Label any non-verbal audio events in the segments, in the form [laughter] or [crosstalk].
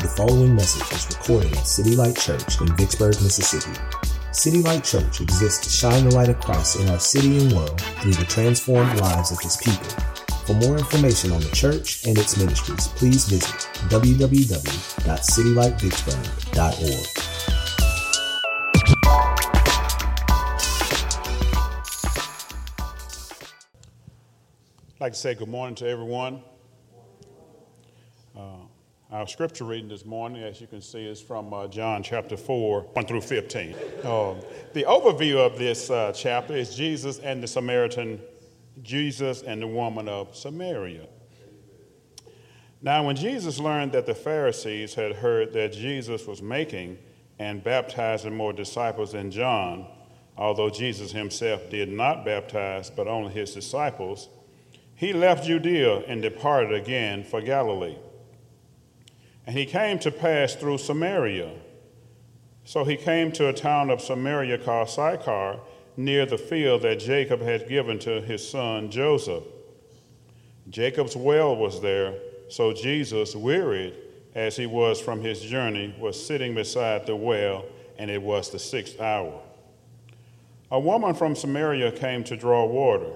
The following message was recorded at City Light Church in Vicksburg, Mississippi. City Light Church exists to shine the light of Christ in our city and world through the transformed lives of His people. For more information on the church and its ministries, please visit www.citylightvicksburg.org. like to say good morning to everyone. Uh, our scripture reading this morning, as you can see, is from uh, John chapter 4, 1 through 15. Uh, the overview of this uh, chapter is Jesus and the Samaritan, Jesus and the woman of Samaria. Now, when Jesus learned that the Pharisees had heard that Jesus was making and baptizing more disciples than John, although Jesus himself did not baptize but only his disciples, he left Judea and departed again for Galilee. And he came to pass through Samaria. So he came to a town of Samaria called Sychar, near the field that Jacob had given to his son Joseph. Jacob's well was there, so Jesus, wearied as he was from his journey, was sitting beside the well, and it was the sixth hour. A woman from Samaria came to draw water.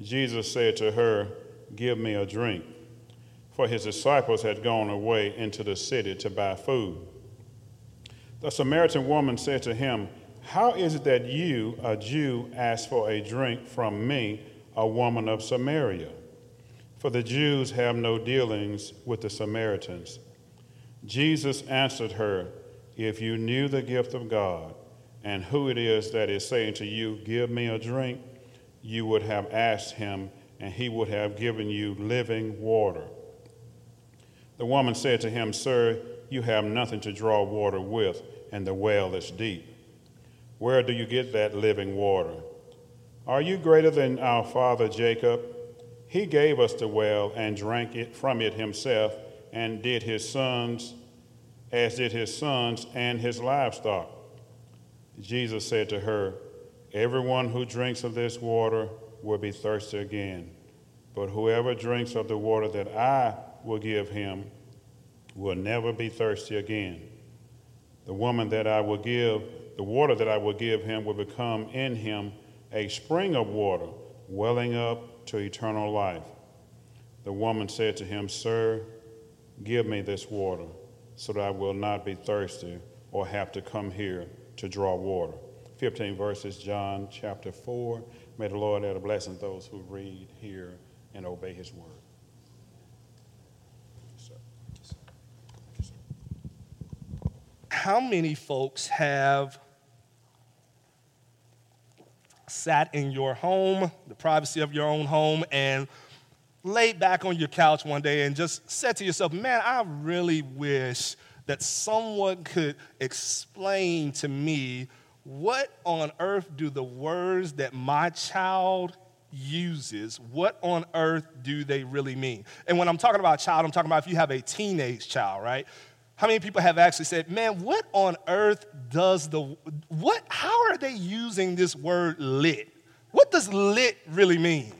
Jesus said to her, Give me a drink for his disciples had gone away into the city to buy food. The Samaritan woman said to him, How is it that you, a Jew, ask for a drink from me, a woman of Samaria? For the Jews have no dealings with the Samaritans. Jesus answered her, If you knew the gift of God and who it is that is saying to you, Give me a drink, you would have asked him, and he would have given you living water. The woman said to him, Sir, you have nothing to draw water with, and the well is deep. Where do you get that living water? Are you greater than our father Jacob? He gave us the well and drank it from it himself, and did his sons, as did his sons and his livestock. Jesus said to her, Everyone who drinks of this water will be thirsty again, but whoever drinks of the water that I will give him will never be thirsty again. The woman that I will give, the water that I will give him will become in him a spring of water welling up to eternal life. The woman said to him, Sir, give me this water so that I will not be thirsty or have to come here to draw water. 15 verses, John chapter 4. May the Lord add a blessing to those who read, hear, and obey his word. how many folks have sat in your home, the privacy of your own home, and laid back on your couch one day and just said to yourself, Man, I really wish that someone could explain to me what on earth do the words that my child uses, what on earth do they really mean? And when I'm talking about child, I'm talking about if you have a teenage child, right? How many people have actually said, man, what on earth does the, what, how are they using this word lit? What does lit really mean?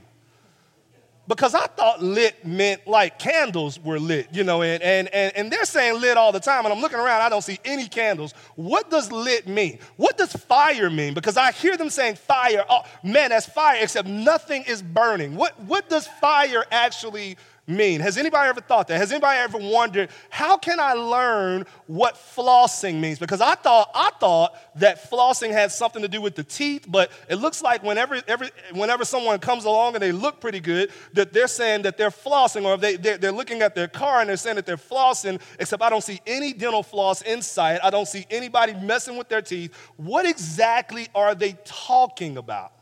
Because I thought lit meant like candles were lit, you know, and, and, and, and they're saying lit all the time, and I'm looking around, I don't see any candles. What does lit mean? What does fire mean? Because I hear them saying fire, oh, man, that's fire, except nothing is burning. What, what does fire actually mean? Has anybody ever thought that? Has anybody ever wondered how can I learn what flossing means? Because I thought I thought that flossing had something to do with the teeth, but it looks like whenever every, whenever someone comes along and they look pretty good, that they're saying that they're flossing, or they they're, they're looking at their car and they're saying that they're flossing. Except I don't see any dental floss in sight. I don't see anybody messing with their teeth. What exactly are they talking about?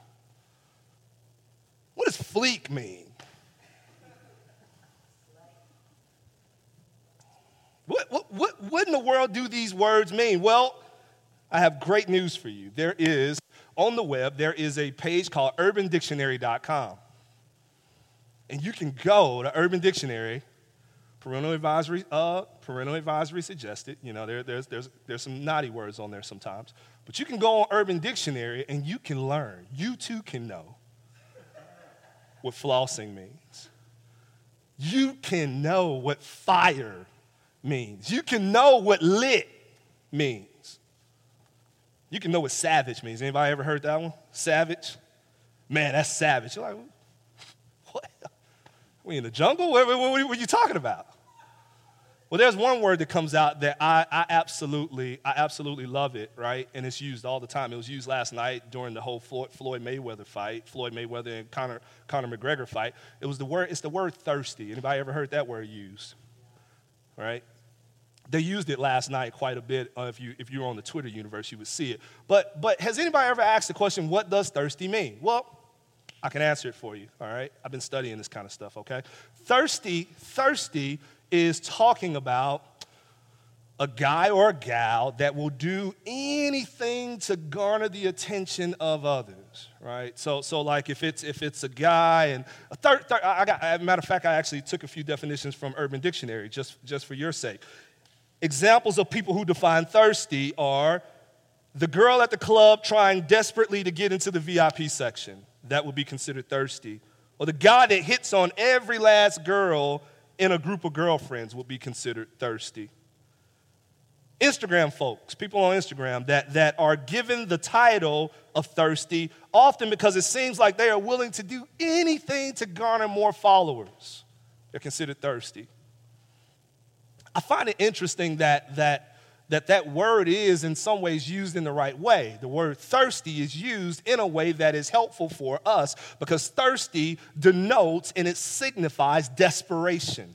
What does fleek mean? What, what, what, what in the world do these words mean? Well, I have great news for you. There is, on the web, there is a page called urbandictionary.com. And you can go to Urban Dictionary, parental advisory, uh, parental advisory suggested. You know, there, there's, there's, there's some naughty words on there sometimes. But you can go on Urban Dictionary and you can learn. You too can know what flossing means. You can know what fire means. You can know what lit means. You can know what savage means. Anybody ever heard that one? Savage? Man, that's savage. You're like, what? We in the jungle? What, what, what, are you talking about? Well, there's one word that comes out that I, I, absolutely, I absolutely love it, right? And it's used all the time. It was used last night during the whole Floyd, Floyd Mayweather fight, Floyd Mayweather and Conor, Conor McGregor fight. It was the word, it's the word thirsty. Anybody ever heard that word used? Right? They used it last night quite a bit. Uh, if, you, if you were on the Twitter universe, you would see it. But, but has anybody ever asked the question, what does thirsty mean? Well, I can answer it for you, all right? I've been studying this kind of stuff, okay? Thirsty, thirsty is talking about a guy or a gal that will do anything to garner the attention of others, right? So, so like if it's if it's a guy and a third, I got, as a matter of fact, I actually took a few definitions from Urban Dictionary just just for your sake. Examples of people who define thirsty are the girl at the club trying desperately to get into the VIP section. That would be considered thirsty. Or the guy that hits on every last girl in a group of girlfriends would be considered thirsty. Instagram folks, people on Instagram that, that are given the title of thirsty, often because it seems like they are willing to do anything to garner more followers. They're considered thirsty. I find it interesting that, that that that word is in some ways used in the right way. The word thirsty is used in a way that is helpful for us because thirsty denotes and it signifies desperation.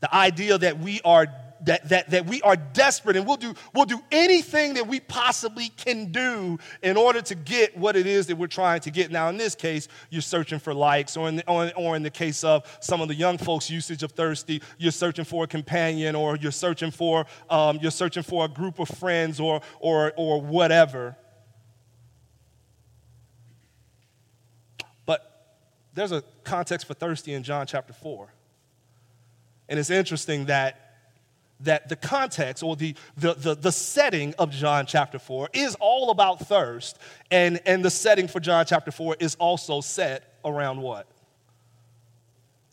The idea that we are that, that, that we are desperate and we'll do, we'll do anything that we possibly can do in order to get what it is that we're trying to get. Now, in this case, you're searching for likes, or in the, or, or in the case of some of the young folks' usage of thirsty, you're searching for a companion, or you're searching for, um, you're searching for a group of friends, or, or, or whatever. But there's a context for thirsty in John chapter 4. And it's interesting that that the context or the, the, the, the, setting of John chapter 4 is all about thirst, and, and the setting for John chapter 4 is also set around what?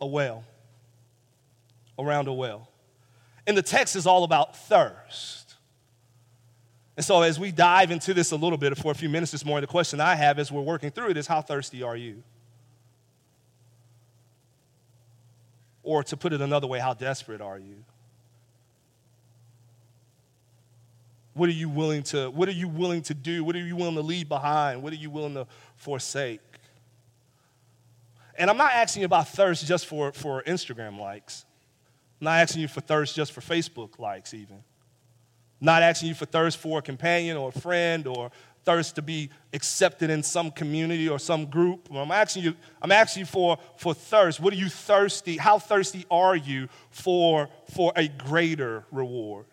A well. Around a well. And the text is all about thirst. And so, as we dive into this a little bit for a few minutes this morning, the question I have as we're working through it is how thirsty are you? Or to put it another way, how desperate are you? What are you willing to, what are you willing to do? What are you willing to leave behind? What are you willing to forsake? And I'm not asking you about thirst just for, for Instagram likes. I'm not asking you for thirst just for Facebook likes, even. Not asking you for thirst for a companion or a friend or thirst to be accepted in some community or some group. I'm asking you, I'm asking you for, for thirst. What are you thirsty? How thirsty are you for, for a greater reward?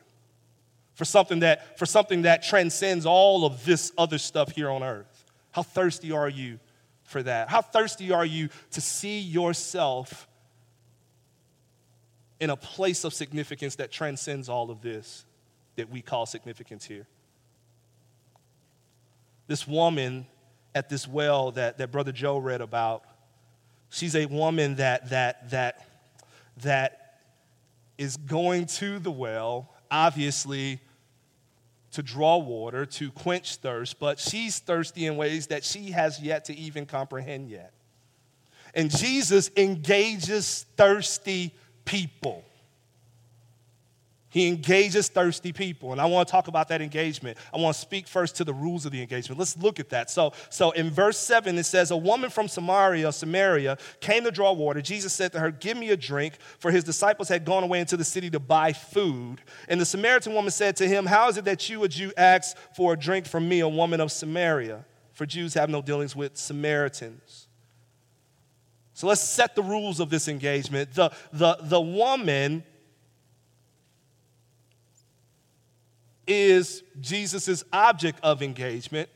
For something that, for something that transcends all of this other stuff here on earth? How thirsty are you for that? How thirsty are you to see yourself in a place of significance that transcends all of this that we call significance here? This woman at this well that, that Brother Joe read about, she's a woman that, that, that, that is going to the well, obviously to draw water, to quench thirst, but she's thirsty in ways that she has yet to even comprehend yet. And Jesus engages thirsty people. He engages thirsty people. And I want to talk about that engagement. I want to speak first to the rules of the engagement. Let's look at that. So, so in verse 7, it says, A woman from Samaria, Samaria came to draw water. Jesus said to her, Give me a drink, for his disciples had gone away into the city to buy food. And the Samaritan woman said to him, How is it that you, a Jew, ask for a drink from me, a woman of Samaria? For Jews have no dealings with Samaritans. So let's set the rules of this engagement. The, the, the woman is Jesus' object of engagement.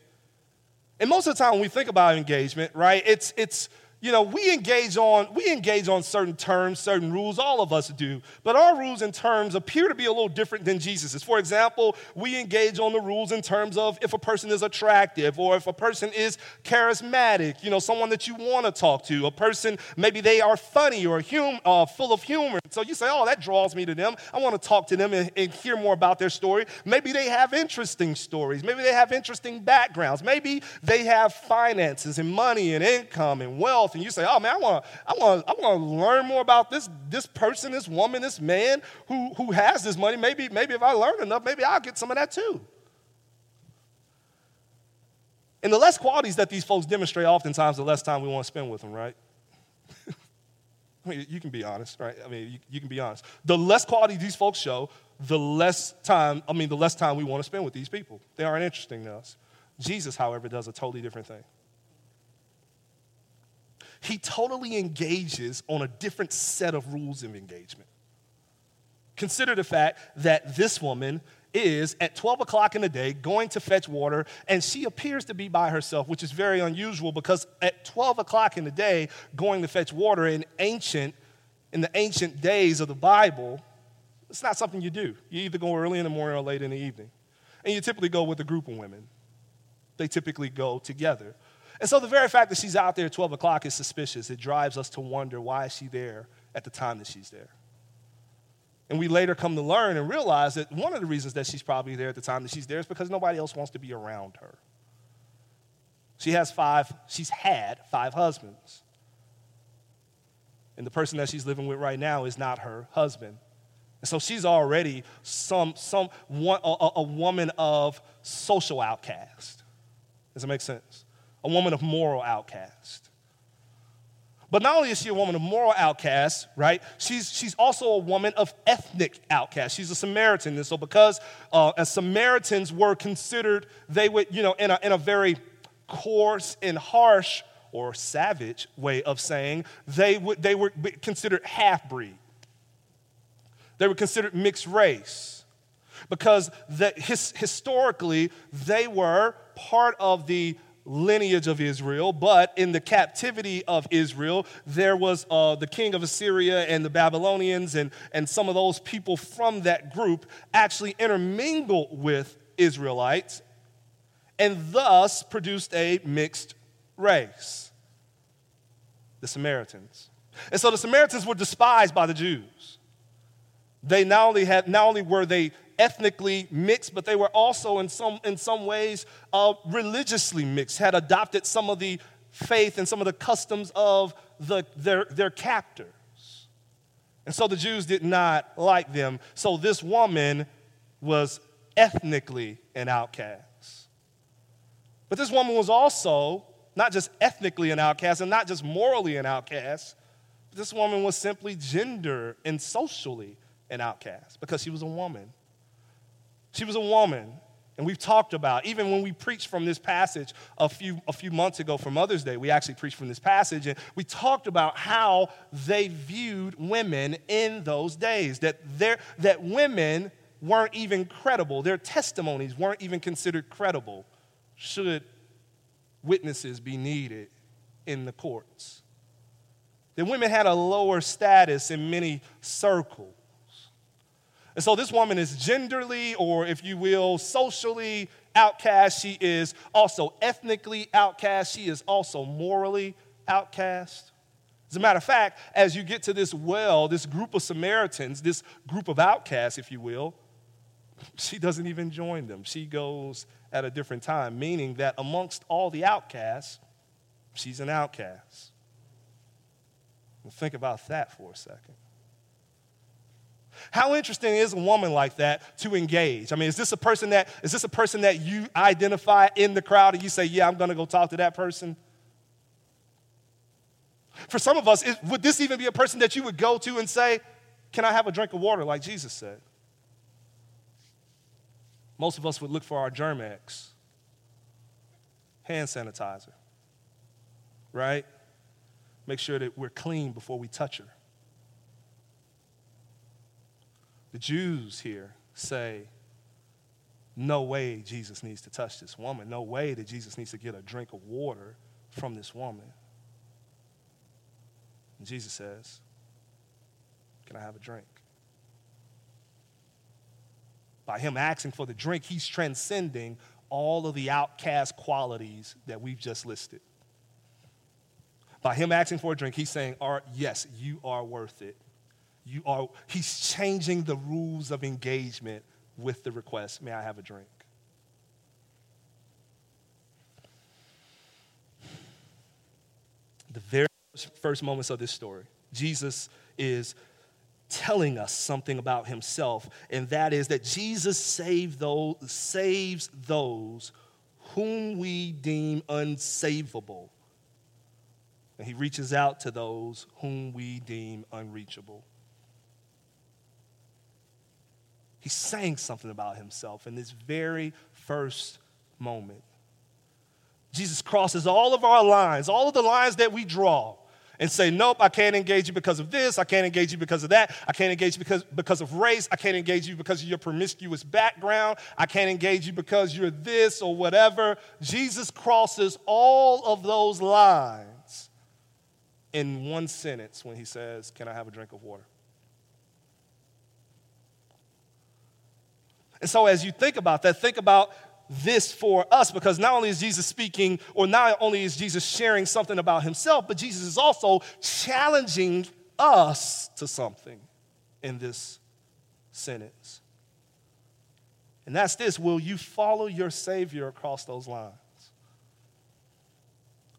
And most of the time when we think about engagement, right, it's, it's, you know, we engage on we engage on certain terms, certain rules. All of us do, but our rules and terms appear to be a little different than Jesus's. For example, we engage on the rules in terms of if a person is attractive or if a person is charismatic. You know, someone that you want to talk to. A person maybe they are funny or hum, uh, full of humor. So you say, "Oh, that draws me to them. I want to talk to them and, and hear more about their story." Maybe they have interesting stories. Maybe they have interesting backgrounds. Maybe they have finances and money and income and wealth and you say, oh man, I want to I wanna, I want to learn more about this, this person, this woman, this man who, who has this money. Maybe, maybe if I learn enough, maybe I'll get some of that too. And the less qualities that these folks demonstrate, oftentimes, the less time we want to spend with them, right? [laughs] I mean, you can be honest, right? I mean, you, you, can be honest. The less quality these folks show, the less time, I mean, the less time we want to spend with these people. They aren't interesting to us. Jesus, however, does a totally different thing he totally engages on a different set of rules of engagement. Consider the fact that this woman is at 12 o'clock in the day going to fetch water, and she appears to be by herself, which is very unusual because at 12 o'clock in the day, going to fetch water in ancient, in the ancient days of the Bible, it's not something you do. You either go early in the morning or late in the evening. And you typically go with a group of women. They typically go together. And so the very fact that she's out there at 12 o'clock is suspicious. It drives us to wonder why is she there at the time that she's there? And we later come to learn and realize that one of the reasons that she's probably there at the time that she's there is because nobody else wants to be around her. She has five, she's had five husbands. And the person that she's living with right now is not her husband. And so she's already some, some one, a, a woman of social outcast. Does it make sense? A woman of moral outcast. But not only is she a woman of moral outcast, right? She's, she's also a woman of ethnic outcast. She's a Samaritan. And so, because uh, as Samaritans were considered, they would, you know, in a, in a very coarse and harsh or savage way of saying, they, would, they were considered half breed. They were considered mixed race because the, his, historically they were part of the lineage of Israel, but in the captivity of Israel, there was uh, the king of Assyria and the Babylonians, and, and some of those people from that group actually intermingled with Israelites and thus produced a mixed race the Samaritans. And so the Samaritans were despised by the Jews. They not only had, not only were they ethnically mixed, but they were also in some, in some ways uh, religiously mixed, had adopted some of the faith and some of the customs of the, their, their captors. And so the Jews did not like them. So this woman was ethnically an outcast. But this woman was also not just ethnically an outcast and not just morally an outcast, this woman was simply gender and socially an outcast because she was a woman. She was a woman. And we've talked about, even when we preached from this passage a few, a few months ago for Mother's Day, we actually preached from this passage, and we talked about how they viewed women in those days, that, that women weren't even credible. Their testimonies weren't even considered credible should witnesses be needed in the courts. That women had a lower status in many circles. And so this woman is genderly, or if you will, socially outcast. She is also ethnically outcast. She is also morally outcast. As a matter of fact, as you get to this well, this group of Samaritans, this group of outcasts, if you will, [laughs] she doesn't even join them. She goes at a different time, meaning that amongst all the outcasts, she's an outcast. Think about that for a second. How interesting is a woman like that to engage? I mean, is this a person that is this a person that you identify in the crowd and you say, "Yeah, I'm going to go talk to that person"? For some of us, would this even be a person that you would go to and say, "Can I have a drink of water?" like Jesus said? Most of us would look for our Germ-X, hand sanitizer, right? Make sure that we're clean before we touch her. The Jews here say, no way Jesus needs to touch this woman. No way that Jesus needs to get a drink of water from this woman. And Jesus says, Can I have a drink? By him asking for the drink, he's transcending all of the outcast qualities that we've just listed. By him asking for a drink, he's saying, Art, yes, you are worth it. You are, he's changing the rules of engagement with the request, May I have a drink? The very first moments of this story, Jesus is telling us something about himself, and that is that Jesus save those, saves those whom we deem unsavable. And he reaches out to those whom we deem unreachable. He's saying something about himself in this very first moment. Jesus crosses all of our lines, all of the lines that we draw, and say, Nope, I can't engage you because of this. I can't engage you because of that. I can't engage you because, because of race. I can't engage you because of your promiscuous background. I can't engage you because you're this or whatever. Jesus crosses all of those lines in one sentence when he says, Can I have a drink of water? And so, as you think about that, think about this for us because not only is Jesus speaking, or not only is Jesus sharing something about himself, but Jesus is also challenging us to something in this sentence. And that's this Will you follow your Savior across those lines?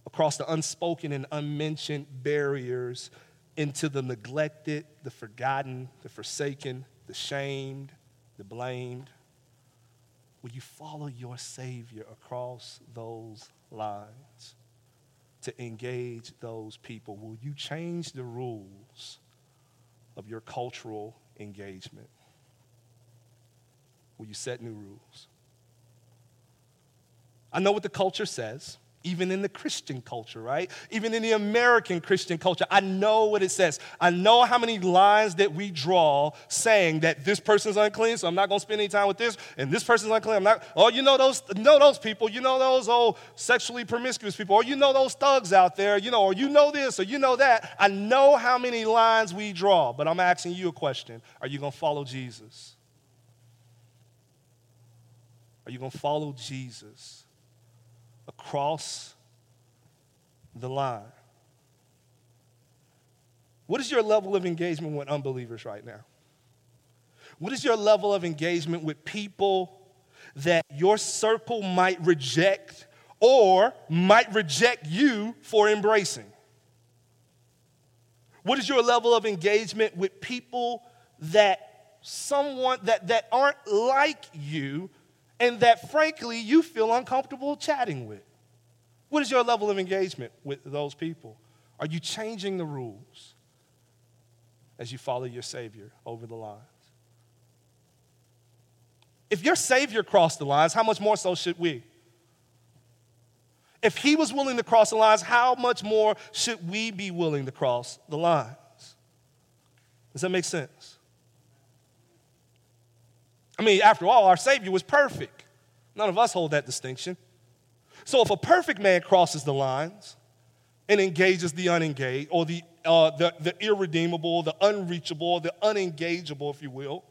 Across the unspoken and unmentioned barriers into the neglected, the forgotten, the forsaken, the shamed, the blamed? Will you follow your Savior across those lines to engage those people? Will you change the rules of your cultural engagement? Will you set new rules? I know what the culture says even in the Christian culture, right? Even in the American Christian culture, I know what it says. I know how many lines that we draw saying that this person's unclean, so I'm not gonna spend any time with this, and this person's unclean. I'm not, oh, you know those, know those people, you know those old sexually promiscuous people, or you know those thugs out there, you know, or you know this, or you know that. I know how many lines we draw, but I'm asking you a question. Are you gonna follow Jesus? Are you gonna follow Jesus? Across the line. What is your level of engagement with unbelievers right now? What is your level of engagement with people that your circle might reject or might reject you for embracing? What is your level of engagement with people that someone that, that aren't like you and that frankly you feel uncomfortable chatting with? What is your level of engagement with those people? Are you changing the rules as you follow your Savior over the lines? If your Savior crossed the lines, how much more so should we? If he was willing to cross the lines, how much more should we be willing to cross the lines? Does that make sense? I mean, after all, our Savior was perfect. None of us hold that distinction. So if a perfect man crosses the lines and engages the unengaged, or the, uh, the, the irredeemable, the unreachable, the unengageable, if you will,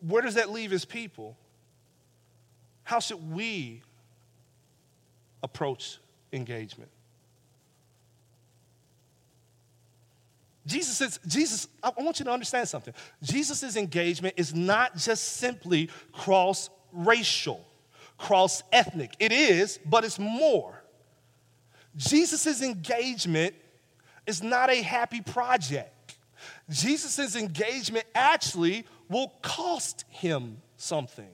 where does that leave his people? How should we approach engagement? Jesus is, Jesus, I want you to understand something. Jesus' engagement is not just simply cross racial, cross ethnic. It is, but it's more. Jesus' engagement is not a happy project. Jesus' engagement actually will cost him something.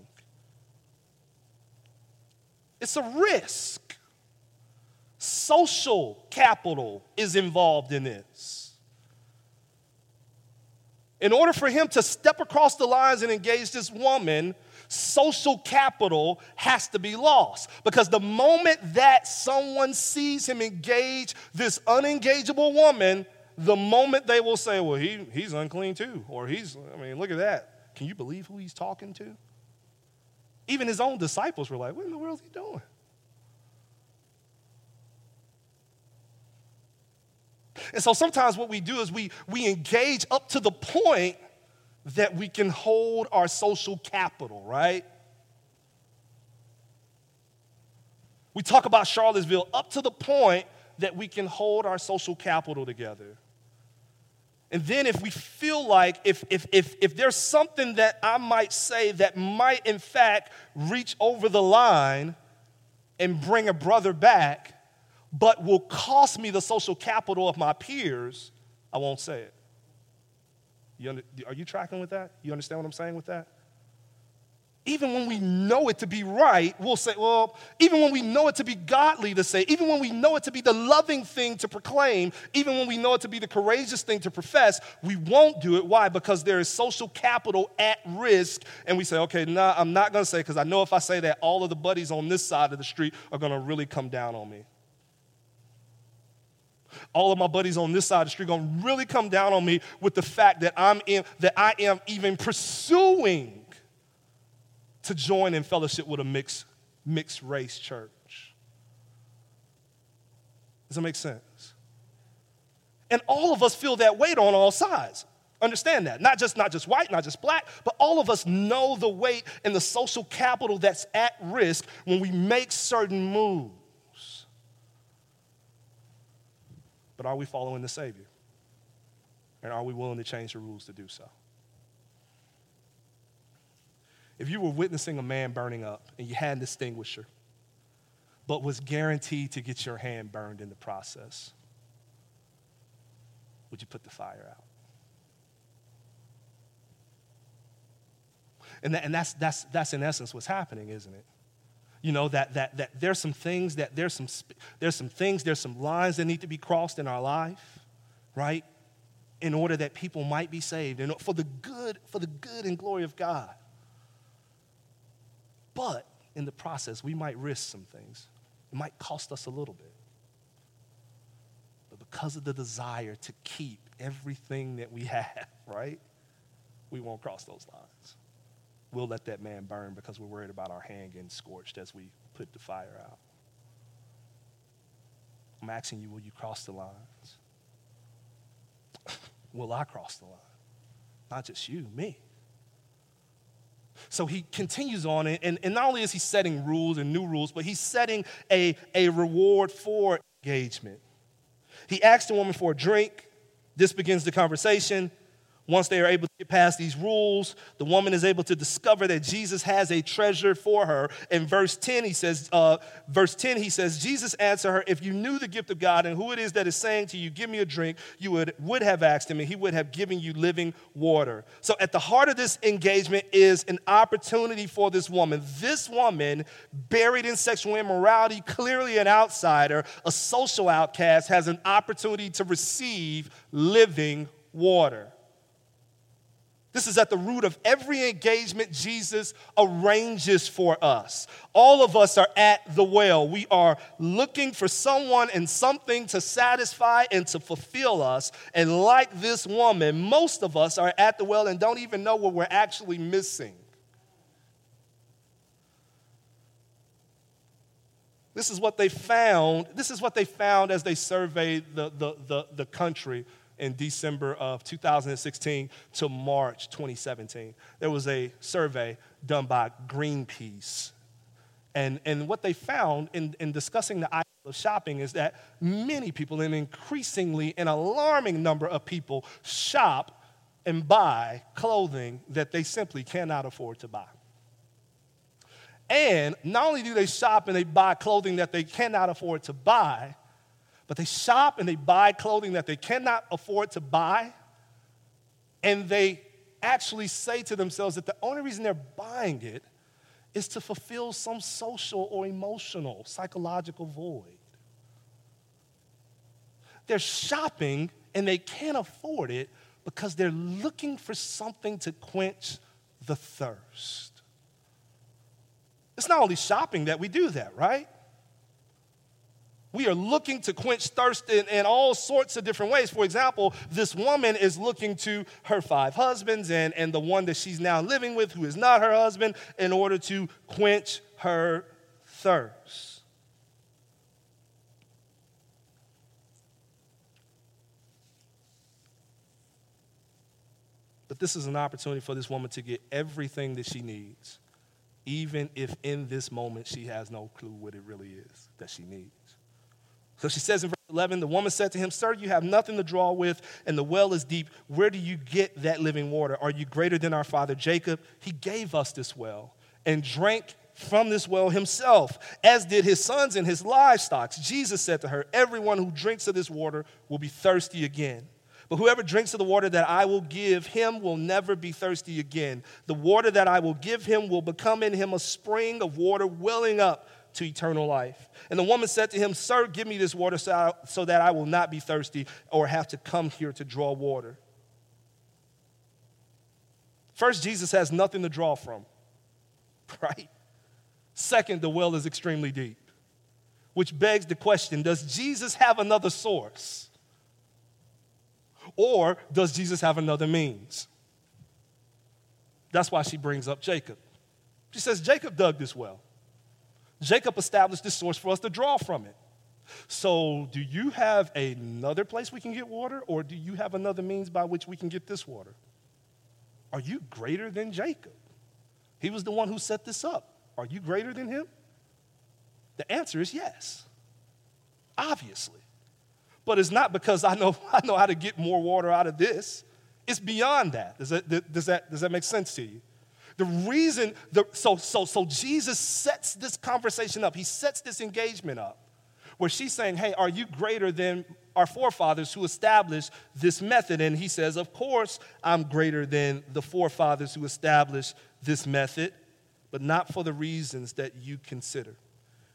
It's a risk. Social capital is involved in this. In order for him to step across the lines and engage this woman, social capital has to be lost. Because the moment that someone sees him engage this unengageable woman, the moment they will say, well, he, he's unclean too, or he's, I mean, look at that. Can you believe who he's talking to? Even his own disciples were like, what in the world is he doing? And so sometimes what we do is we, we engage up to the point that we can hold our social capital, right? We talk about Charlottesville up to the point that we can hold our social capital together. And then if we feel like if, if, if, if there's something that I might say that might in fact reach over the line and bring a brother back, but will cost me the social capital of my peers, I won't say it. You under, are you tracking with that? You understand what I'm saying with that? even when we know it to be right, we'll say, well, even when we know it to be godly to say, even when we know it to be the loving thing to proclaim, even when we know it to be the courageous thing to profess, we won't do it. Why? Because there is social capital at risk. And we say, okay, nah, I'm not going to say, because I know if I say that, all of the buddies on this side of the street are going to really come down on me. All of my buddies on this side of the street going to really come down on me with the fact that I'm in, that I am even pursuing to join in fellowship with a mixed, mixed race church. Does that make sense? And all of us feel that weight on all sides. Understand that. Not just, not just white, not just black, but all of us know the weight and the social capital that's at risk when we make certain moves. But are we following the Savior? And are we willing to change the rules to do so? if you were witnessing a man burning up and you had an extinguisher, but was guaranteed to get your hand burned in the process, would you put the fire out? And, that, and that's, that's, that's in essence what's happening, isn't it? You know, that, that, that there's some things that there's some, there's some things, there's some lines that need to be crossed in our life, right? In order that people might be saved and for the good, for the good and glory of God. But in the process, we might risk some things. It might cost us a little bit. But because of the desire to keep everything that we [laughs] have, right, we won't cross those lines. We'll let that man burn because we're worried about our hand getting scorched as we put the fire out. I'm asking you, will you cross the lines? [laughs] will I cross the line? Not just you, me. So he continues on, and, and not only is he setting rules and new rules, but he's setting a, a reward for engagement. He asks the woman for a drink. This begins the conversation. Once they are able to get past these rules, the woman is able to discover that Jesus has a treasure for her. In verse 10, he says, uh, verse 10, he says, Jesus answered her, if you knew the gift of God and who it is that is saying to you, give me a drink, you would, would have asked him and he would have given you living water. So at the heart of this engagement is an opportunity for this woman. This woman, buried in sexual immorality, clearly an outsider, a social outcast, has an opportunity to receive living water. This is at the root of every engagement Jesus arranges for us. All of us are at the well. We are looking for someone and something to satisfy and to fulfill us. And like this woman, most of us are at the well and don't even know what we're actually missing. This is what they found. This is what they found as they surveyed the, the, the, the country in December of 2016 to March 2017. There was a survey done by Greenpeace. And, and what they found in, in discussing the idea of shopping is that many people, an increasingly an alarming number of people, shop and buy clothing that they simply cannot afford to buy. And not only do they shop and they buy clothing that they cannot afford to buy, but they shop and they buy clothing that they cannot afford to buy. And they actually say to themselves that the only reason they're buying it is to fulfill some social or emotional, psychological void. They're shopping and they can't afford it because they're looking for something to quench the thirst. It's not only shopping that we do that, right? We are looking to quench thirst in, in, all sorts of different ways. For example, this woman is looking to her five husbands and, and the one that she's now living with, who is not her husband, in order to quench her thirst. But this is an opportunity for this woman to get everything that she needs, even if in this moment she has no clue what it really is that she needs. So she says in verse 11, the woman said to him, Sir, you have nothing to draw with, and the well is deep. Where do you get that living water? Are you greater than our father Jacob? He gave us this well and drank from this well himself, as did his sons and his livestock. Jesus said to her, Everyone who drinks of this water will be thirsty again. But whoever drinks of the water that I will give him will never be thirsty again. The water that I will give him will become in him a spring of water welling up to eternal life. And the woman said to him, Sir, give me this water so, I, so that I will not be thirsty or have to come here to draw water. First, Jesus has nothing to draw from, [laughs] right? Second, the well is extremely deep, which begs the question Does Jesus have another source? Or does Jesus have another means? That's why she brings up Jacob. She says, Jacob dug this well. Jacob established this source for us to draw from it. So, do you have another place we can get water, or do you have another means by which we can get this water? Are you greater than Jacob? He was the one who set this up. Are you greater than him? The answer is yes, obviously. But it's not because I know, [laughs] I know how to get more water out of this. It's beyond that. Does that, does that, does that make sense to you? The reason, the, so, so, so Jesus sets this conversation up, he sets this engagement up where she's saying, Hey, are you greater than our forefathers who established this method? And he says, Of course, I'm greater than the forefathers who established this method, but not for the reasons that you consider.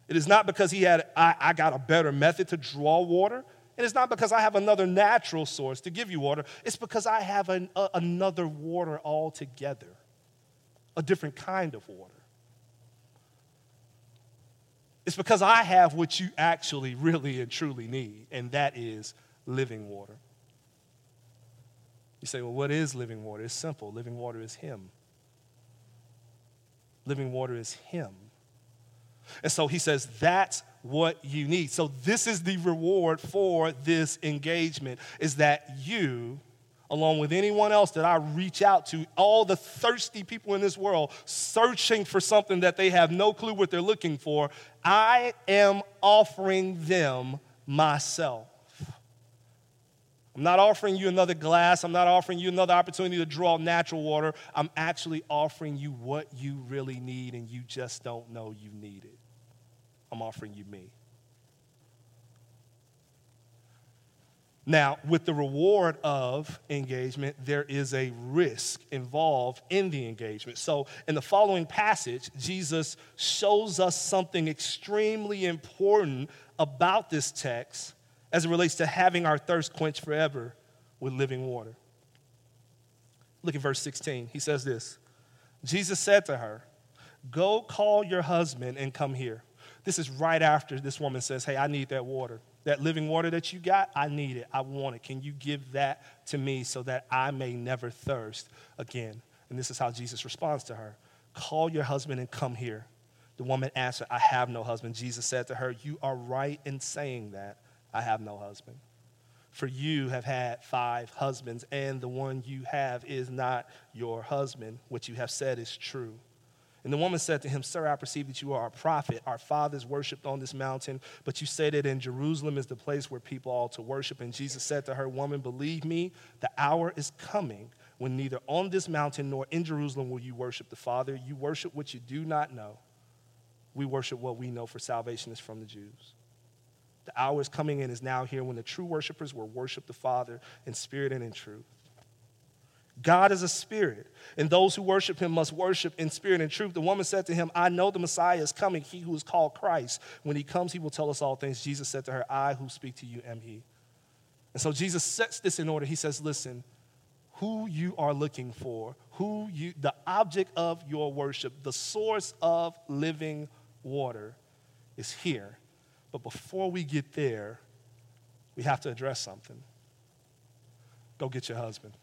It is not because he had, I, I got a better method to draw water. And it's not because I have another natural source to give you water. It's because I have an, a, another water altogether a different kind of water. It's because I have what you actually, really, and truly need, and that is living water. You say, well, what is living water? It's simple. Living water is Him. Living water is Him. And so he says, that's what you need. So this is the reward for this engagement is that you along with anyone else that I reach out to, all the thirsty people in this world searching for something that they have no clue what they're looking for, I am offering them myself. I'm not offering you another glass. I'm not offering you another opportunity to draw natural water. I'm actually offering you what you really need, and you just don't know you need it. I'm offering you me. Now, with the reward of engagement, there is a risk involved in the engagement. So, in the following passage, Jesus shows us something extremely important about this text as it relates to having our thirst quenched forever with living water. Look at verse 16. He says this Jesus said to her, Go call your husband and come here. This is right after this woman says, Hey, I need that water. That living water that you got, I need it. I want it. Can you give that to me so that I may never thirst again? And this is how Jesus responds to her Call your husband and come here. The woman answered, I have no husband. Jesus said to her, You are right in saying that. I have no husband. For you have had five husbands, and the one you have is not your husband. What you have said is true. And the woman said to him, Sir, I perceive that you are a prophet. Our fathers worshiped on this mountain, but you say that in Jerusalem is the place where people ought to worship. And Jesus said to her, Woman, believe me, the hour is coming when neither on this mountain nor in Jerusalem will you worship the Father. You worship what you do not know. We worship what we know, for salvation is from the Jews. The hour is coming and is now here when the true worshipers will worship the Father in spirit and in truth. God is a spirit, and those who worship him must worship in spirit and truth. The woman said to him, I know the Messiah is coming, he who is called Christ. When he comes, he will tell us all things. Jesus said to her, I who speak to you am he. And so Jesus sets this in order. He says, Listen, who you are looking for, who you, the object of your worship, the source of living water is here. But before we get there, we have to address something. Go get your husband.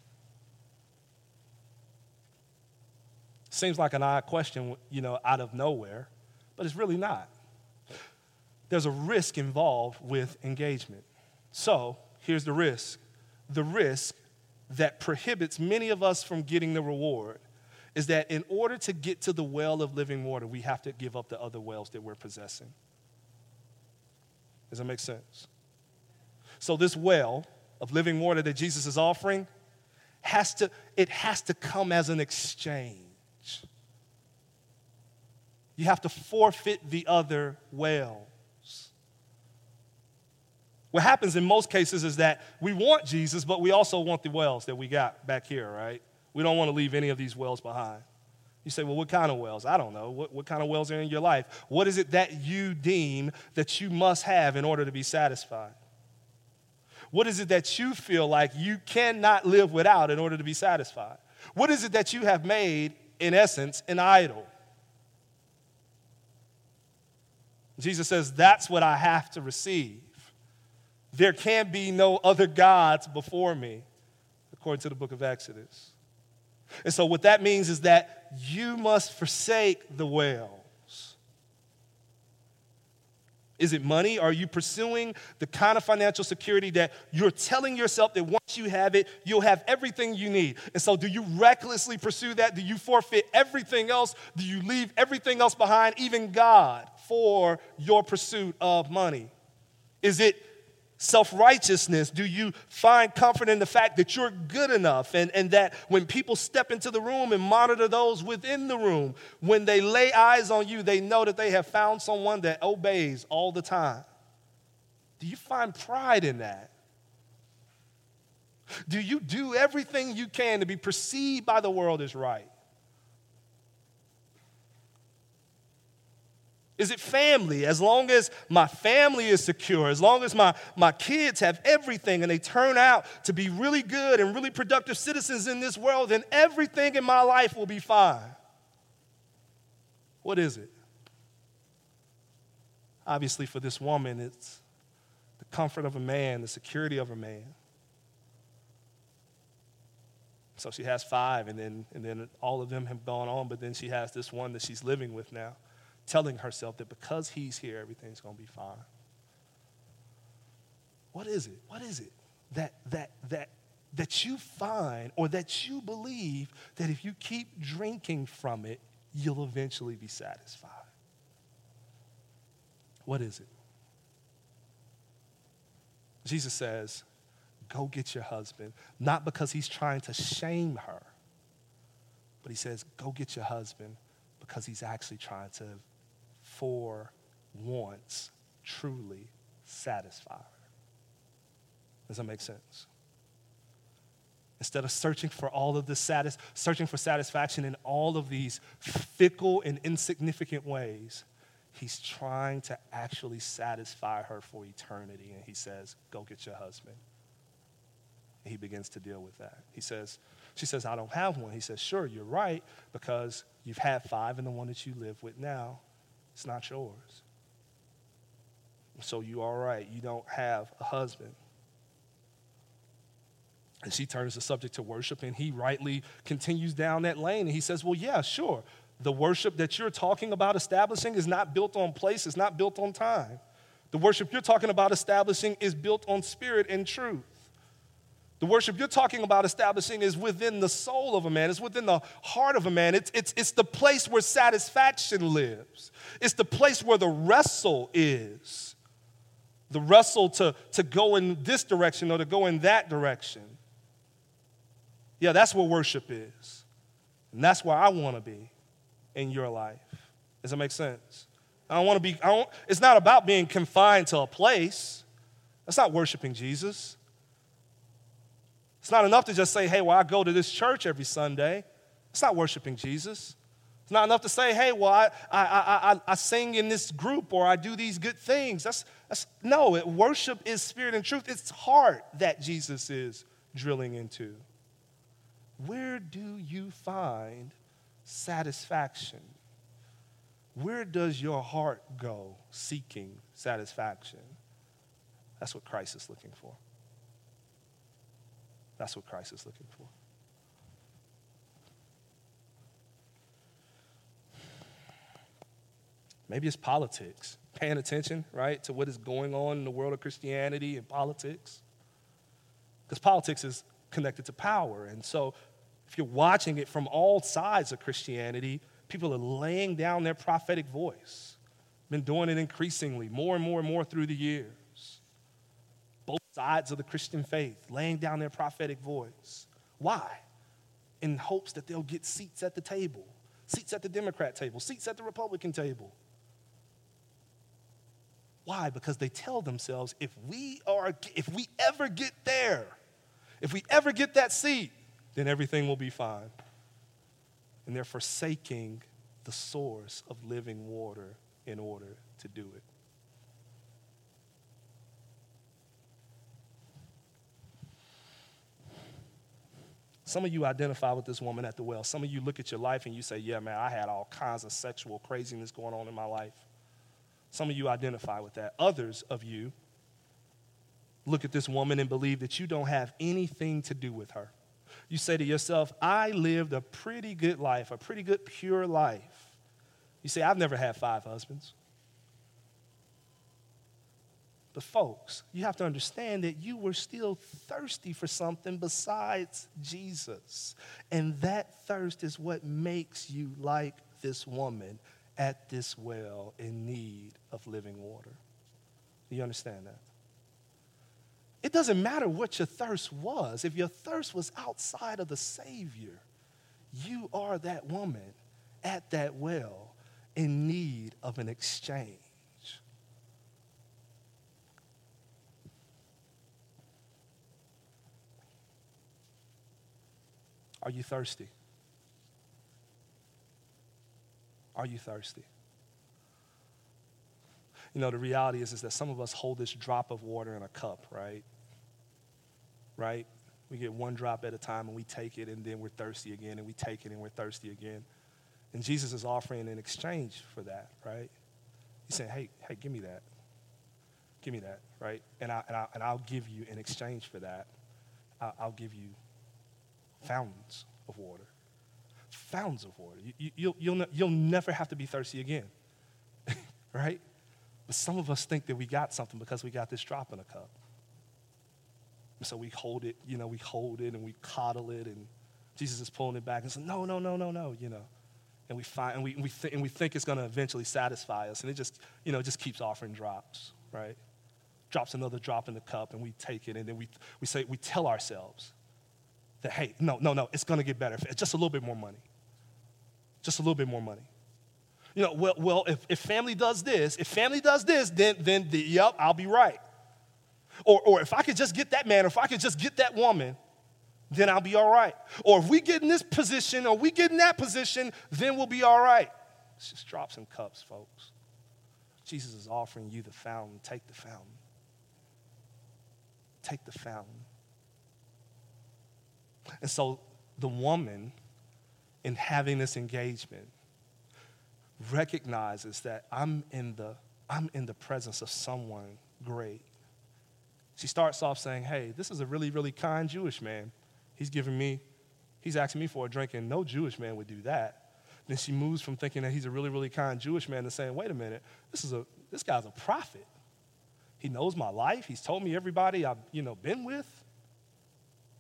Seems like an odd question, you know, out of nowhere, but it's really not. There's a risk involved with engagement. So here's the risk the risk that prohibits many of us from getting the reward is that in order to get to the well of living water, we have to give up the other wells that we're possessing. Does that make sense? So, this well of living water that Jesus is offering has to, it has to come as an exchange. You have to forfeit the other wells. What happens in most cases is that we want Jesus, but we also want the wells that we got back here, right? We don't want to leave any of these wells behind. You say, well, what kind of wells? I don't know. What, what kind of wells are in your life? What is it that you deem that you must have in order to be satisfied? What is it that you feel like you cannot live without in order to be satisfied? What is it that you have made, in essence, an idol? Jesus says, That's what I have to receive. There can be no other gods before me, according to the book of Exodus. And so, what that means is that you must forsake the wells. Is it money? Are you pursuing the kind of financial security that you're telling yourself that once you have it, you'll have everything you need? And so, do you recklessly pursue that? Do you forfeit everything else? Do you leave everything else behind, even God, for your pursuit of money? Is it self righteousness? Do you find comfort in the fact that you're good enough and, and that when people step into the room and monitor those within the room, when they lay eyes on you, they know that they have found someone that obeys all the time? Do you find pride in that? Do you do everything you can to be perceived by the world as right? Is it family? As long as my family is secure, as long as my, my kids have everything and they turn out to be really good and really productive citizens in this world, then everything in my life will be fine. What is it? Obviously, for this woman, it's the comfort of a man, the security of a man. So she has five, and then, and then all of them have gone on, but then she has this one that she's living with now telling herself that because he's here, everything's going to be fine. What is it? What is it that, that, that, that you find or that you believe that if you keep drinking from it, you'll eventually be satisfied? What is it? Jesus says, Go get your husband, not because he's trying to shame her, but he says, Go get your husband because he's actually trying to for once truly satisfy her. Does that make sense? Instead of searching for all of the satis- searching for satisfaction in all of these fickle and insignificant ways, he's trying to actually satisfy her for eternity. And he says, Go get your husband. And he begins to deal with that. He says, She says, I don't have one. He says, Sure, you're right, because you've had five, and the one that you live with now it's not yours. So you all right. You don't have a husband. And she turns the subject to worship, and he rightly continues down that lane. And he says, Well, yeah, sure. The worship that you're talking about establishing is not built on place, it's not built on time. The worship you're talking about establishing is built on spirit and truth. The worship you're talking about establishing is within the soul of a man, it's within the heart of a man. It's, it's, it's the place where satisfaction lives, it's the place where the wrestle is. The wrestle to, to go in this direction or to go in that direction. Yeah, that's what worship is. And that's where I want to be in your life. Does that make sense? I don't want to be, I don't, it's not about being confined to a place. That's not worshiping Jesus. It's not enough to just say, hey, well, I go to this church every Sunday. It's not worshiping Jesus. It's not enough to say, hey, well, I, I, I, I, sing in this group or I do these good things. That's, that's no, it, worship is spirit and truth. It's heart that Jesus is drilling into. Where do you find satisfaction? Where does your heart go seeking satisfaction? That's what Christ is looking for. That's what Christ is looking for. Maybe it's politics, paying attention, right, to what is going on in the world of Christianity and politics. Because politics is connected to power. And so, if you're watching it from all sides of Christianity, people are laying down their prophetic voice. Been doing it increasingly, more and more and more through the years. Sides of the Christian faith, laying down their prophetic voice. Why? In hopes that they'll get seats at the table, seats at the Democrat table, seats at the Republican table. Why? Because they tell themselves if we are if we ever get there, if we ever get that seat, then everything will be fine. And they're forsaking the source of living water in order to do it. Some of you identify with this woman at the well. Some of you look at your life and you say, Yeah, man, I had all kinds of sexual craziness going on in my life. Some of you identify with that. Others of you look at this woman and believe that you don't have anything to do with her. You say to yourself, I lived a pretty good life, a pretty good, pure life. You say, I've never had five husbands. But, folks, you have to understand that you were still thirsty for something besides Jesus. And that thirst is what makes you like this woman at this well in need of living water. Do you understand that? It doesn't matter what your thirst was. If your thirst was outside of the Savior, you are that woman at that well in need of an exchange. Are you thirsty? Are you thirsty? You know, the reality is, is that some of us hold this drop of water in a cup, right? Right? We get one drop at a time and we take it and then we're thirsty again and we take it and we're thirsty again. And Jesus is offering an exchange for that, right? He's saying, hey, hey, give me that. Give me that, right? And, I, and, I, and I'll give you in exchange for that, I'll, I'll give you fountains of water. Fountains of water. You, you, you'll, you'll, you'll never have to be thirsty again, [laughs] right? But some of us think that we got something because we got this drop in a cup. And so we hold it, you know, we hold it and we coddle it, and Jesus is pulling it back and saying, no, no, no, no, no, you know. And we, find, and we, we, th- and we think it's going to eventually satisfy us. And it just, you know, just keeps offering drops, right? Drops another drop in the cup, and we take it, and then we, we say, we tell ourselves that, hey, no, no, no, it's to get better. Just a little bit more money. Just a little bit more money you know, well, well if, if family does this, if family does this, then, then the, yep, I'll be right. Or, or if I could just get that man, or if I could just get that woman, then I'll be all right. Or if we get in this position, or we get in that position, then we'll be all right. It's just drops and cups, folks. Jesus is offering you the fountain. Take the fountain. Take the fountain. And so the woman, in having this engagement, recognizes that I'm in the, I'm in the presence of someone great. She starts off saying, Hey, this is a really, really kind Jewish man. He's giving me, he's asking me for a drink, and no Jewish man would do that. Then she moves from thinking that he's a really, really kind Jewish man to saying, Wait a minute, this, is a, this guy's a prophet. He knows my life. He's told me everybody I've you know, been with.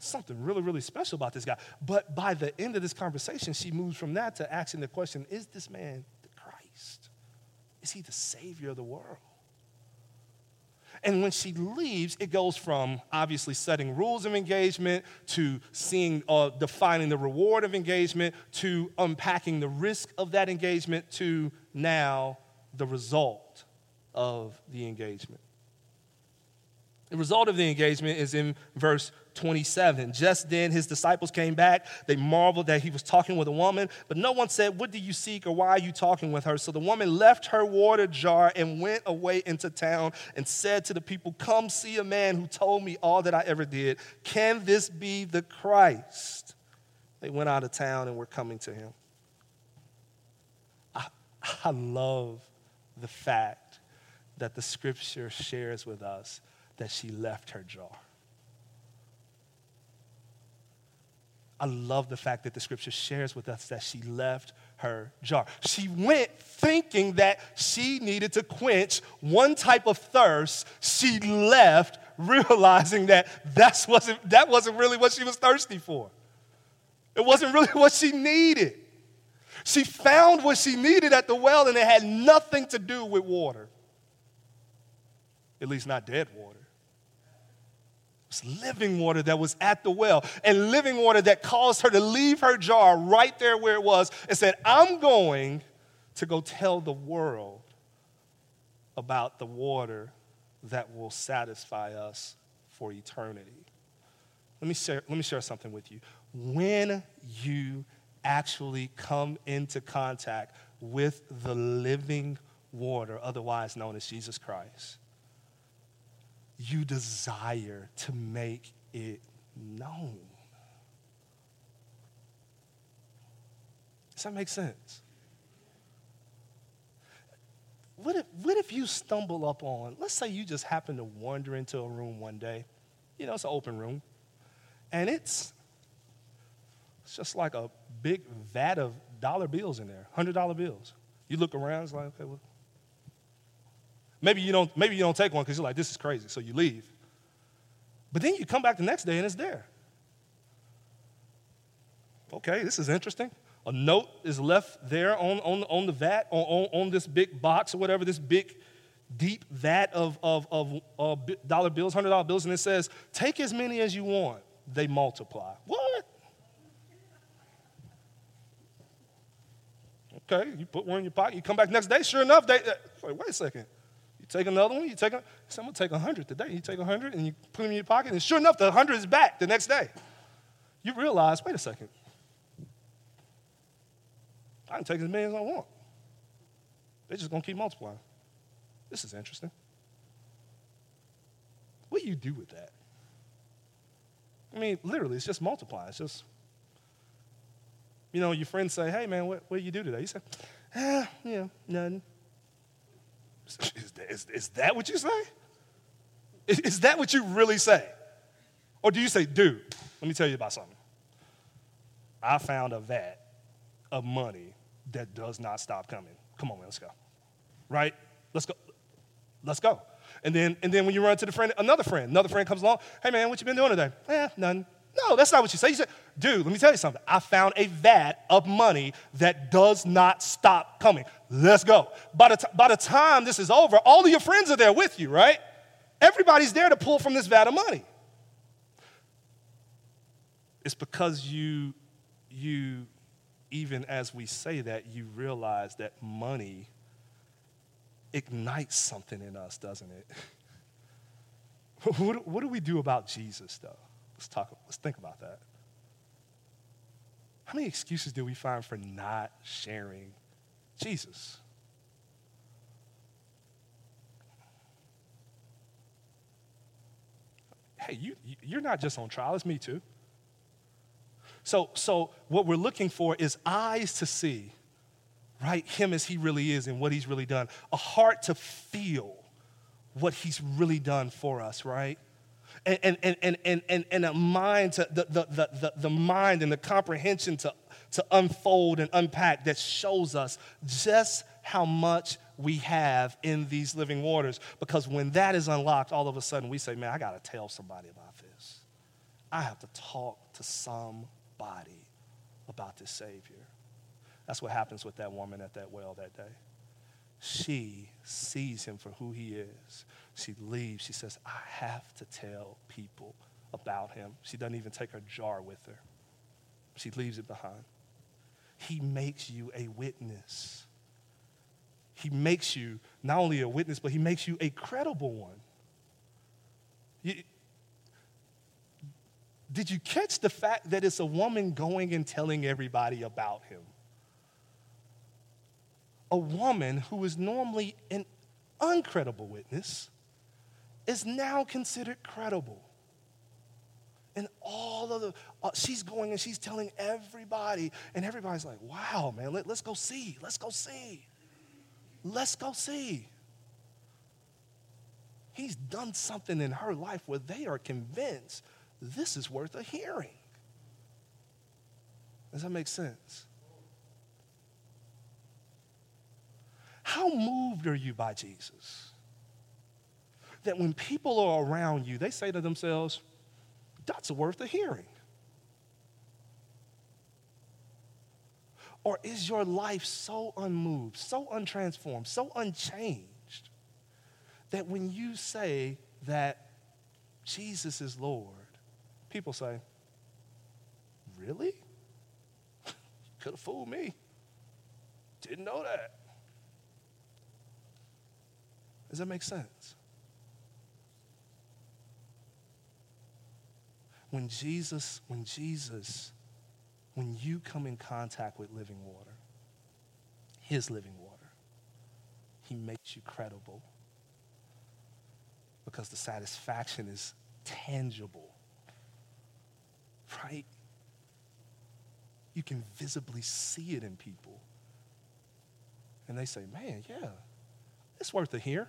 Something really, really special about this guy. But by the end of this conversation, she moves from that to asking the question Is this man the Christ? Is he the Savior of the world? And when she leaves, it goes from obviously setting rules of engagement to seeing, uh, defining the reward of engagement to unpacking the risk of that engagement to now the result of the engagement. The result of the engagement is in verse 27. Just then his disciples came back. They marveled that he was talking with a woman, but no one said, What do you seek or why are you talking with her? So the woman left her water jar and went away into town and said to the people, Come see a man who told me all that I ever did. Can this be the Christ? They went out of town and were coming to him. I, I love the fact that the scripture shares with us that she left her jar. I love the fact that the scripture shares with us that she left her jar. She went thinking that she needed to quench one type of thirst. She left [laughs] realizing that wasn't, that wasn't really what she was thirsty for. It wasn't really [laughs] what she needed. She found what she needed at the well, and it had nothing to do with water. At least, not dead water. Was living water that was at the well, and living water that caused her to leave her jar right there where it was and said, I'm going to go tell the world about the water that will satisfy us for eternity. Let me share, let me share something with you. When you actually come into contact with the living water, otherwise known as Jesus Christ, you desire to make it known. Does that make sense? What if, what if you stumble up on, let's say you just happen to wander into a room one day, you know, it's an open room, and it's, it's just like a big vat of dollar bills in there, $100 bills. You look around, it's like, okay, well, maybe you don't, maybe you don't take one because you're like, this is crazy, so you leave. But then you come back the next day and it's there. Okay, this is interesting. A note is left there on, on, on the vat, on, on, on this big box or whatever, this big, deep vat of, of, of uh, dollar bills, $100 bills, and it says, take as many as you want. They multiply. What? Okay, you put one in your pocket, you come back next day, sure enough, they, uh, wait a second. Take another one, you take a, I'm gonna take a 100 today. You take a 100 and you put them in your pocket, and sure enough, the 100 is back the next day. You realize, wait a second, I can take as many as I want. They're just to keep multiplying. This is interesting. What do you do with that? I mean, literally, it's just multiply. It's just, you know, your friends say, hey, man, what, what do you do today? You say, ah, yeah, none. Is that, is, is that what you say? Is, is that what you really say? Or do you say, dude, let me tell you about something. I found a vat of money that does not stop coming. Come on, man, let's go. Right? Let's go. Let's go. And then, and then when you run to the friend, another friend, another friend comes along, hey man, what you been doing today? Eh, none. No, that's not what you say. You said, dude, let me tell you something. I found a vat of money that does not stop coming. Let's go. By the, t- by the time this is over, all of your friends are there with you, right? Everybody's there to pull from this vat of money. It's because you, you even as we say that, you realize that money ignites something in us, doesn't it? [laughs] what, what do we do about Jesus, though? Let's talk, let's think about that. How many excuses do we find for not sharing Jesus? Hey, you, you're not just on trial, it's me too. So, so what we're looking for is eyes to see, right? Him as he really is and what he's really done. A heart to feel what he's really done for us, right? And, and, and, and, and, and a mind to the, the, the, the mind and the comprehension to, to unfold and unpack that shows us just how much we have in these living waters. Because when that is unlocked, all of a sudden we say, man, I got to tell somebody about this. I have to talk to somebody about this Savior. That's what happens with that woman at that well that day. She sees him for who he is. She leaves. She says, I have to tell people about him. She doesn't even take her jar with her, she leaves it behind. He makes you a witness. He makes you not only a witness, but he makes you a credible one. You, did you catch the fact that it's a woman going and telling everybody about him? A woman who is normally an uncredible witness is now considered credible. And all of the, uh, she's going and she's telling everybody, and everybody's like, wow, man, let, let's go see, let's go see, let's go see. He's done something in her life where they are convinced this is worth a hearing. Does that make sense? How moved are you by Jesus? that when people are around you, they say to themselves, that's worth a hearing. Or is your life so unmoved, so untransformed, so unchanged that when you say that Jesus is Lord, people say, Really? [laughs] Could have fooled me. Didn't know that. Does that make sense? When Jesus, when Jesus, when you come in contact with living water, his living water, he makes you credible because the satisfaction is tangible, right? You can visibly see it in people. And they say, man, yeah, it's worth a hear.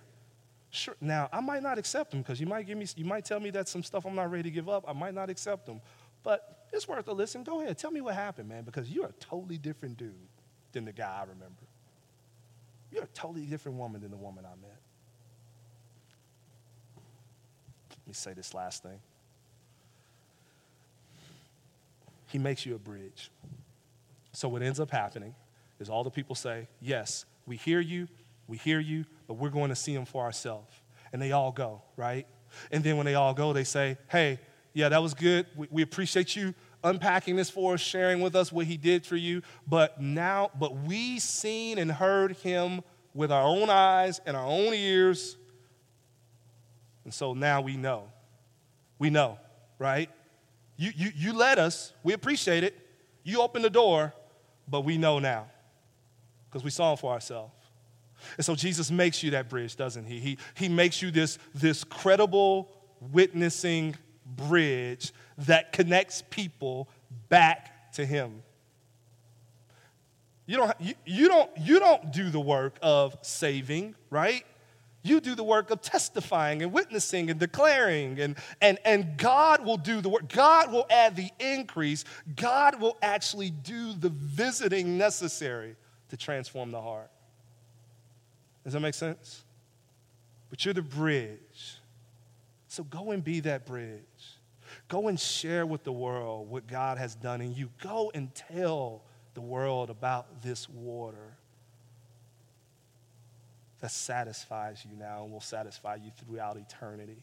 Sure. Now, I might not accept them because you might give me, you might tell me that some stuff I'm not ready to give up. I might not accept them, but it's worth a listen. Go ahead, tell me what happened, man, because you're a totally different dude than the guy I remember. You're a totally different woman than the woman I met. Let me say this last thing. He makes you a bridge. So what ends up happening is all the people say, Yes, we hear you, we hear you, but we're going to see him for ourselves. And they all go, right? And then when they all go, they say, hey, yeah, that was good. We, we, appreciate you unpacking this for us, sharing with us what he did for you. But now, but we seen and heard him with our own eyes and our own ears. And so now we know. We know, right? You, you, you led us. We appreciate it. You opened the door, but we know now because we saw him for ourselves. And so Jesus makes you that bridge, doesn't he? He, he makes you this, this credible, witnessing bridge that connects people back to him. You don't, you, you, don't, you don't do the work of saving, right? You do the work of testifying and witnessing and declaring, and, and, and God will do the work. God will add the increase. God will actually do the visiting necessary to transform the heart. Does that make sense? But you're the bridge. So go and be that bridge. Go and share with the world what God has done in you. Go and tell the world about this water that satisfies you now and will satisfy you throughout eternity.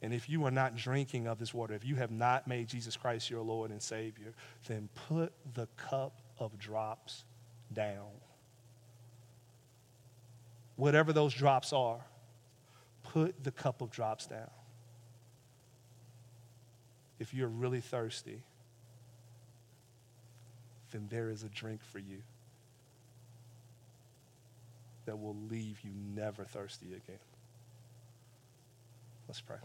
And if you are not drinking of this water, if you have not made Jesus Christ your Lord and Savior, then put the cup of drops down whatever those drops are, put the cup of drops down. If you're really thirsty, then there is a drink for you that will leave you never thirsty again. Let's pray.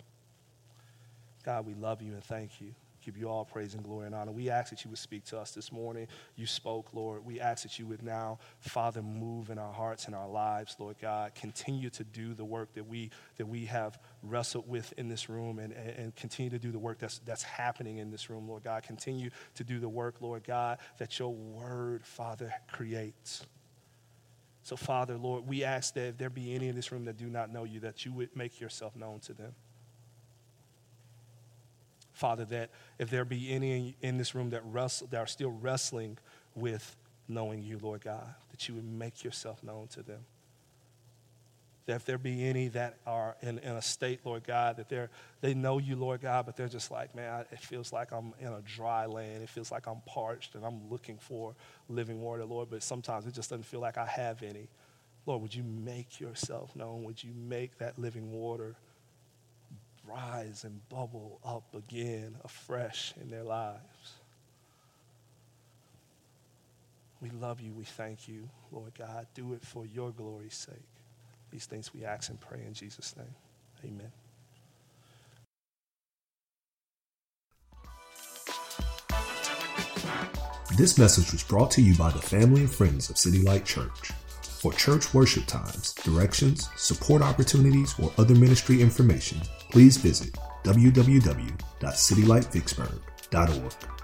God, we love you and thank you give you all praise and glory and honor. We ask that you would speak to us this morning. You spoke, Lord. We ask that you would now, Father, move in our hearts and our lives, Lord God. Continue to do the work that we that we have wrestled with in this room and, and, and continue to do the work that's that's happening in this room, Lord God. Continue to do the work, Lord God, that your word, Father, creates. So, Father, Lord, we ask that if there be any in this room that do not know you, that you would make yourself known to them. Father, that if there be any in this room that, wrestle, that are still wrestling with knowing you, Lord God, that you would make yourself known to them. That if there be any that are in, in a state, Lord God, that they're, they know you, Lord God, but they're just like, man, it feels like I'm in a dry land. It feels like I'm parched and I'm looking for living water, Lord, but sometimes it just doesn't feel like I have any. Lord, would you make yourself known? Would you make that living water rise and bubble up again afresh in their lives. We love you. We thank you, Lord God. Do it for your glory's sake. These things we ask and pray in Jesus' name. Amen. This message was brought to you by the family and friends of City Light Church. For church worship times, directions, support opportunities, or other ministry information, please visit www.citylightvicksburg.org.